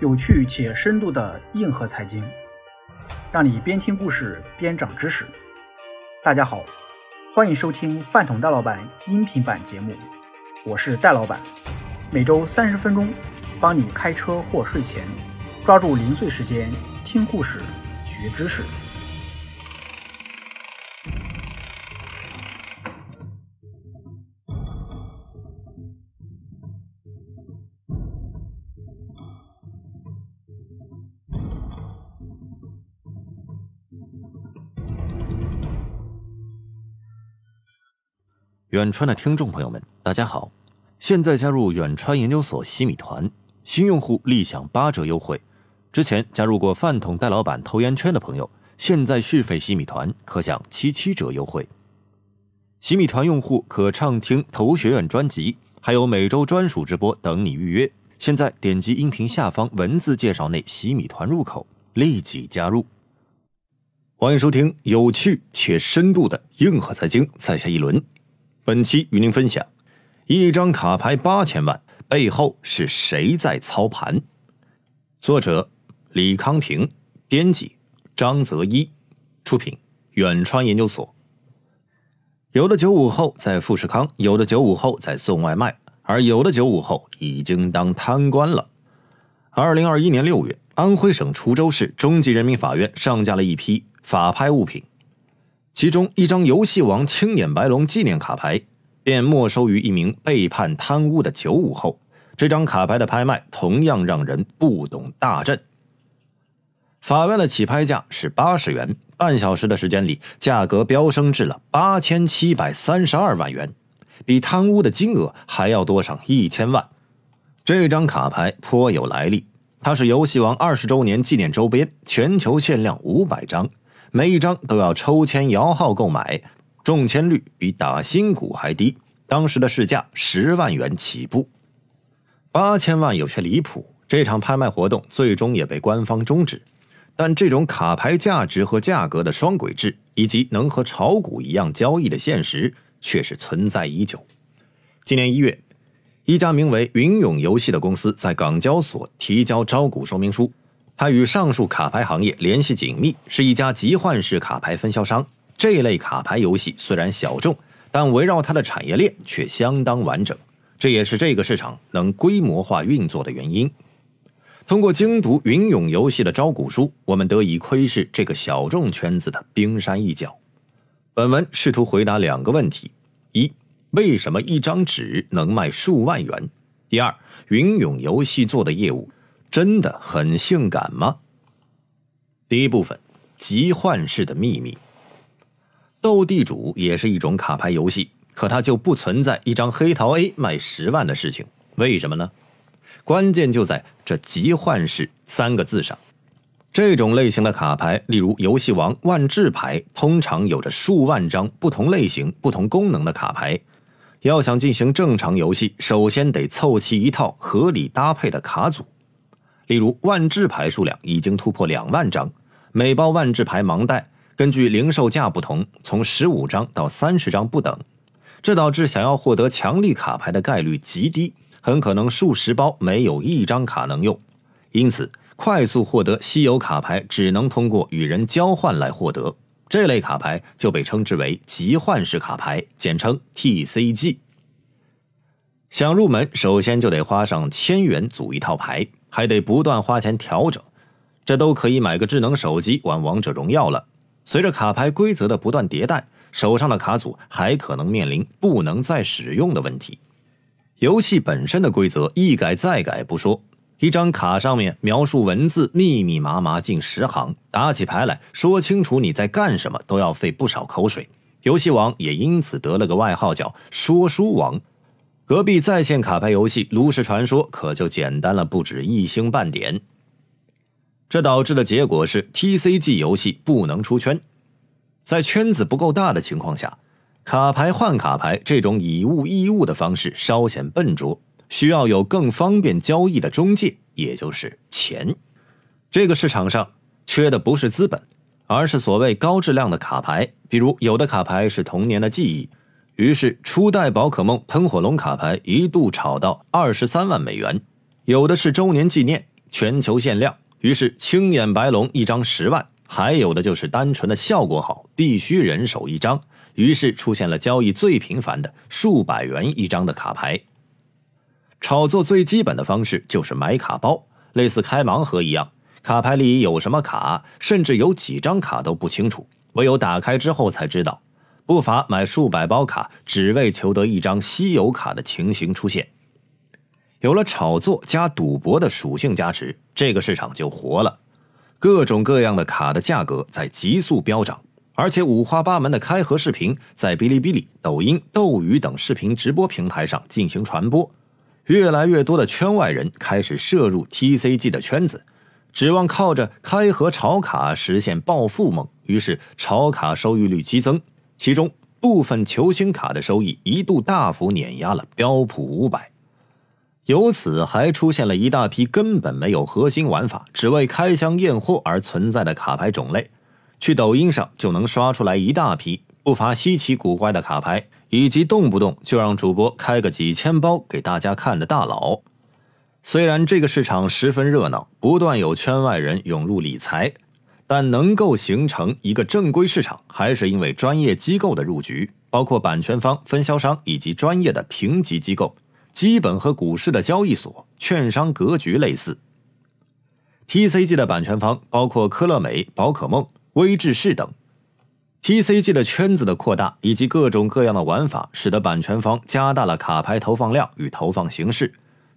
有趣且深度的硬核财经，让你边听故事边长知识。大家好，欢迎收听饭桶大老板音频版节目，我是戴老板，每周三十分钟，帮你开车或睡前抓住零碎时间听故事、学知识。远川的听众朋友们，大家好！现在加入远川研究所西米团，新用户立享八折优惠。之前加入过饭桶戴老板投烟圈的朋友，现在续费西米团可享七七折优惠。西米团用户可畅听投学院专辑，还有每周专属直播等你预约。现在点击音频下方文字介绍内西米团入口，立即加入。欢迎收听有趣且深度的硬核财经，在下一轮。本期与您分享：一张卡牌八千万，背后是谁在操盘？作者李康平，编辑张泽一，出品远川研究所。有的九五后在富士康，有的九五后在送外卖，而有的九五后已经当贪官了。二零二一年六月，安徽省滁州市中级人民法院上架了一批法拍物品。其中一张游戏王青眼白龙纪念卡牌，便没收于一名被判贪污的九五后。这张卡牌的拍卖同样让人不懂大震。法院的起拍价是八十元，半小时的时间里，价格飙升至了八千七百三十二万元，比贪污的金额还要多上一千万。这张卡牌颇有来历，它是游戏王二十周年纪念周边，全球限量五百张。每一张都要抽签摇号购买，中签率比打新股还低。当时的市价十万元起步，八千万有些离谱。这场拍卖活动最终也被官方终止。但这种卡牌价值和价格的双轨制，以及能和炒股一样交易的现实，却是存在已久。今年一月，一家名为云涌游戏的公司在港交所提交招股说明书。它与上述卡牌行业联系紧密，是一家集换式卡牌分销商。这类卡牌游戏虽然小众，但围绕它的产业链却相当完整，这也是这个市场能规模化运作的原因。通过精读云涌游戏的招股书，我们得以窥视这个小众圈子的冰山一角。本文试图回答两个问题：一、为什么一张纸能卖数万元？第二，云涌游戏做的业务。真的很性感吗？第一部分，集换式的秘密。斗地主也是一种卡牌游戏，可它就不存在一张黑桃 A 卖十万的事情。为什么呢？关键就在这“集换式”三个字上。这种类型的卡牌，例如游戏王万智牌，通常有着数万张不同类型、不同功能的卡牌。要想进行正常游戏，首先得凑齐一套合理搭配的卡组。例如，万智牌数量已经突破两万张，每包万智牌盲袋根据零售价不同，从十五张到三十张不等，这导致想要获得强力卡牌的概率极低，很可能数十包没有一张卡能用。因此，快速获得稀有卡牌只能通过与人交换来获得，这类卡牌就被称之为集换式卡牌，简称 TCG。想入门，首先就得花上千元组一套牌。还得不断花钱调整，这都可以买个智能手机玩王者荣耀了。随着卡牌规则的不断迭代，手上的卡组还可能面临不能再使用的问题。游戏本身的规则一改再改不说，一张卡上面描述文字密密麻麻近十行，打起牌来说清楚你在干什么都要费不少口水。游戏王也因此得了个外号叫“说书王”。隔壁在线卡牌游戏《炉石传说》可就简单了不止一星半点，这导致的结果是 TCG 游戏不能出圈。在圈子不够大的情况下，卡牌换卡牌这种以物易物的方式稍显笨拙，需要有更方便交易的中介，也就是钱。这个市场上缺的不是资本，而是所谓高质量的卡牌，比如有的卡牌是童年的记忆。于是，初代宝可梦喷火龙卡牌一度炒到二十三万美元，有的是周年纪念，全球限量，于是青眼白龙一张十万，还有的就是单纯的效果好，必须人手一张，于是出现了交易最频繁的数百元一张的卡牌。炒作最基本的方式就是买卡包，类似开盲盒一样，卡牌里有什么卡，甚至有几张卡都不清楚，唯有打开之后才知道。不乏买数百包卡，只为求得一张稀有卡的情形出现。有了炒作加赌博的属性加持，这个市场就活了。各种各样的卡的价格在急速飙涨，而且五花八门的开盒视频在哔哩哔哩、抖音、斗鱼等视频直播平台上进行传播。越来越多的圈外人开始涉入 TCG 的圈子，指望靠着开盒炒卡实现暴富梦。于是炒卡收益率激增。其中部分球星卡的收益一度大幅碾压了标普五百，由此还出现了一大批根本没有核心玩法，只为开箱验货而存在的卡牌种类。去抖音上就能刷出来一大批不乏稀奇古怪的卡牌，以及动不动就让主播开个几千包给大家看的大佬。虽然这个市场十分热闹，不断有圈外人涌入理财。但能够形成一个正规市场，还是因为专业机构的入局，包括版权方、分销商以及专业的评级机构，基本和股市的交易所、券商格局类似。TCG 的版权方包括科乐美、宝可梦、威智士等。TCG 的圈子的扩大以及各种各样的玩法，使得版权方加大了卡牌投放量与投放形式。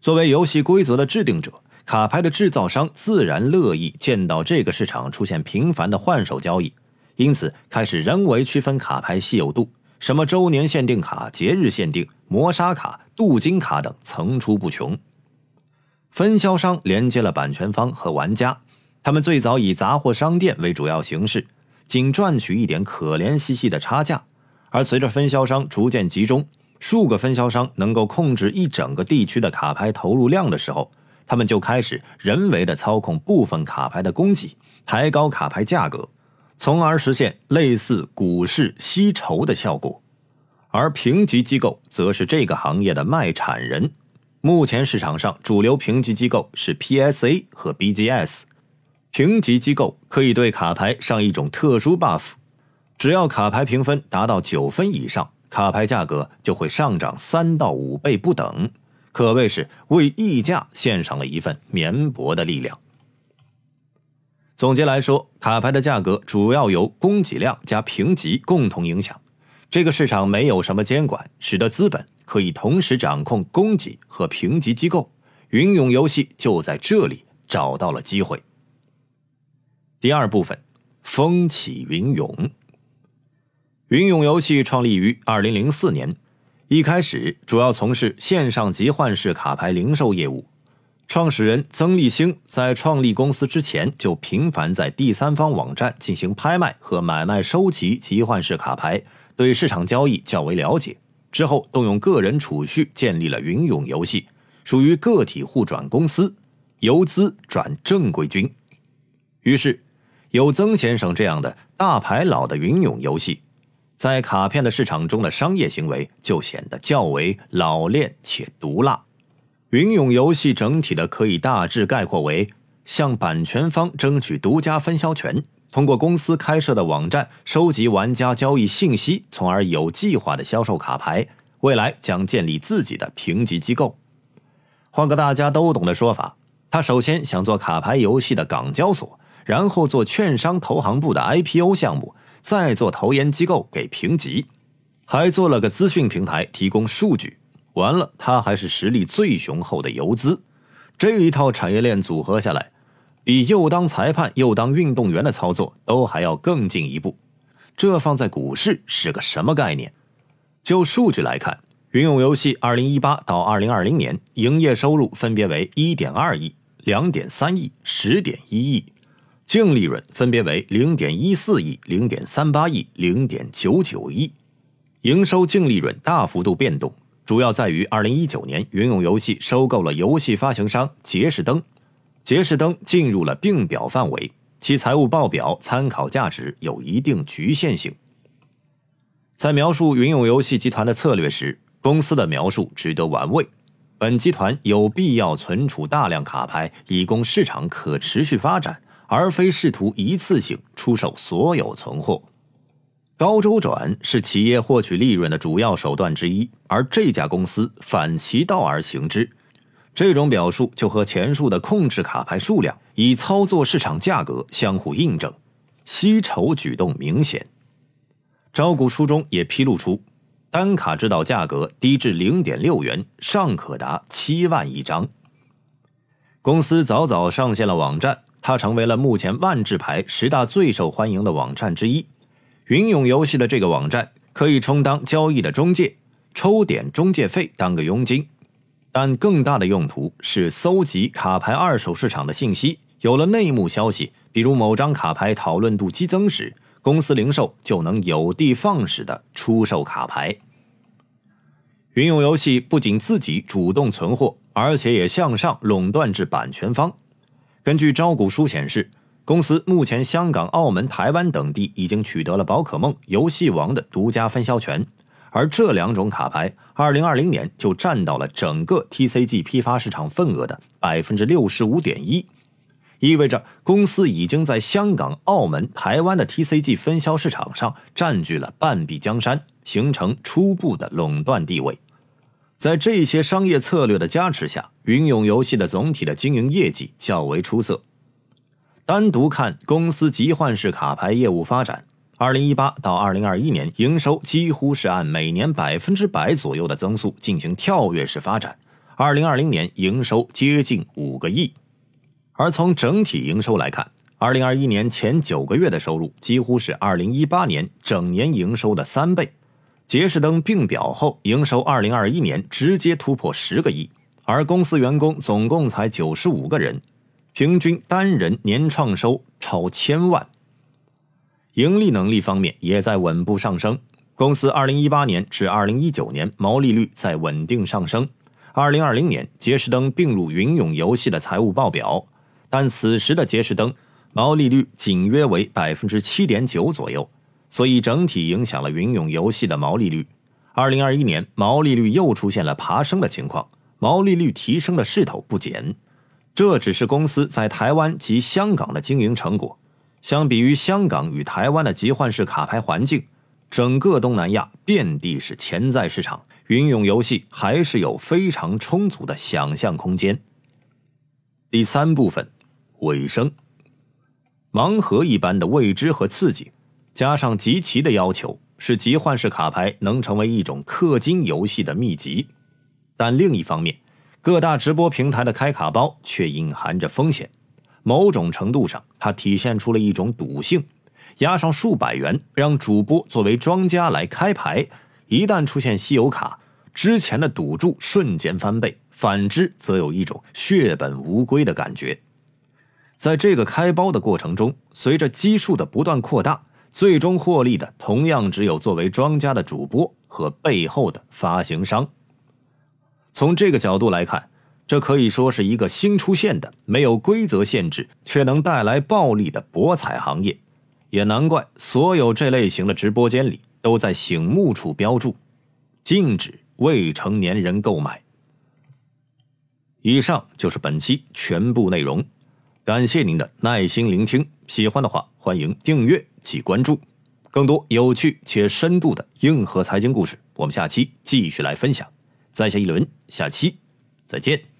作为游戏规则的制定者。卡牌的制造商自然乐意见到这个市场出现频繁的换手交易，因此开始人为区分卡牌稀有度，什么周年限定卡、节日限定、磨砂卡、镀金卡等层出不穷。分销商连接了版权方和玩家，他们最早以杂货商店为主要形式，仅赚取一点可怜兮兮的差价。而随着分销商逐渐集中，数个分销商能够控制一整个地区的卡牌投入量的时候。他们就开始人为的操控部分卡牌的供给，抬高卡牌价格，从而实现类似股市吸筹的效果。而评级机构则是这个行业的卖产人。目前市场上主流评级机构是 PSA 和 BGS。评级机构可以对卡牌上一种特殊 buff，只要卡牌评分达到九分以上，卡牌价格就会上涨三到五倍不等。可谓是为溢价献上了一份绵薄的力量。总结来说，卡牌的价格主要由供给量加评级共同影响。这个市场没有什么监管，使得资本可以同时掌控供给和评级机构。云涌游戏就在这里找到了机会。第二部分，风起云涌。云涌游戏创立于二零零四年。一开始主要从事线上集换式卡牌零售业务，创始人曾立兴在创立公司之前就频繁在第三方网站进行拍卖和买卖收集集换式卡牌，对市场交易较为了解。之后动用个人储蓄建立了云涌游戏，属于个体户转公司，游资转正规军。于是，有曾先生这样的大牌老的云涌游戏。在卡片的市场中的商业行为就显得较为老练且毒辣。云涌游戏整体的可以大致概括为：向版权方争取独家分销权，通过公司开设的网站收集玩家交易信息，从而有计划的销售卡牌。未来将建立自己的评级机构。换个大家都懂的说法，他首先想做卡牌游戏的港交所，然后做券商投行部的 IPO 项目。再做投研机构给评级，还做了个资讯平台提供数据。完了，他还是实力最雄厚的游资。这一套产业链组合下来，比又当裁判又当运动员的操作都还要更进一步。这放在股市是个什么概念？就数据来看，云涌游戏2018到2020年营业收入分别为1.2亿、2.3亿、10.1亿。净利润分别为零点一四亿、零点三八亿、零点九九亿，营收净利润大幅度变动，主要在于二零一九年云涌游戏收购了游戏发行商杰士登，杰士登进入了并表范围，其财务报表参考价值有一定局限性。在描述云涌游戏集团的策略时，公司的描述值得玩味。本集团有必要存储大量卡牌，以供市场可持续发展，而非试图一次性出售所有存货。高周转是企业获取利润的主要手段之一，而这家公司反其道而行之。这种表述就和前述的控制卡牌数量、以操作市场价格相互印证，吸筹举动明显。招股书中也披露出。单卡指导价格低至零点六元，尚可达七万一张。公司早早上线了网站，它成为了目前万智牌十大最受欢迎的网站之一。云涌游戏的这个网站可以充当交易的中介，抽点中介费当个佣金。但更大的用途是搜集卡牌二手市场的信息。有了内幕消息，比如某张卡牌讨论度激增时，公司零售就能有的放矢的出售卡牌。云涌游戏不仅自己主动存货，而且也向上垄断至版权方。根据招股书显示，公司目前香港、澳门、台湾等地已经取得了宝可梦、游戏王的独家分销权，而这两种卡牌，二零二零年就占到了整个 TCG 批发市场份额的百分之六十五点一，意味着公司已经在香港、澳门、台湾的 TCG 分销市场上占据了半壁江山，形成初步的垄断地位。在这些商业策略的加持下，云涌游戏的总体的经营业绩较为出色。单独看公司集换式卡牌业务发展，二零一八到二零二一年营收几乎是按每年百分之百左右的增速进行跳跃式发展。二零二零年营收接近五个亿，而从整体营收来看，二零二一年前九个月的收入几乎是二零一八年整年营收的三倍。杰士登并表后，营收二零二一年直接突破十个亿，而公司员工总共才九十五个人，平均单人年创收超千万。盈利能力方面也在稳步上升，公司二零一八年至二零一九年毛利率在稳定上升。二零二零年，杰士登并入云涌游戏的财务报表，但此时的杰士登毛利率仅约为百分之七点九左右。所以整体影响了云涌游戏的毛利率。二零二一年毛利率又出现了爬升的情况，毛利率提升的势头不减。这只是公司在台湾及香港的经营成果。相比于香港与台湾的集换式卡牌环境，整个东南亚遍地是潜在市场，云涌游戏还是有非常充足的想象空间。第三部分，尾声，盲盒一般的未知和刺激。加上集齐的要求，使集换式卡牌能成为一种氪金游戏的秘籍。但另一方面，各大直播平台的开卡包却隐含着风险。某种程度上，它体现出了一种赌性：押上数百元，让主播作为庄家来开牌，一旦出现稀有卡，之前的赌注瞬间翻倍；反之，则有一种血本无归的感觉。在这个开包的过程中，随着基数的不断扩大。最终获利的同样只有作为庄家的主播和背后的发行商。从这个角度来看，这可以说是一个新出现的、没有规则限制却能带来暴利的博彩行业。也难怪所有这类型的直播间里都在醒目处标注：禁止未成年人购买。以上就是本期全部内容，感谢您的耐心聆听。喜欢的话，欢迎订阅。及关注，更多有趣且深度的硬核财经故事，我们下期继续来分享。在下一轮，下期再见。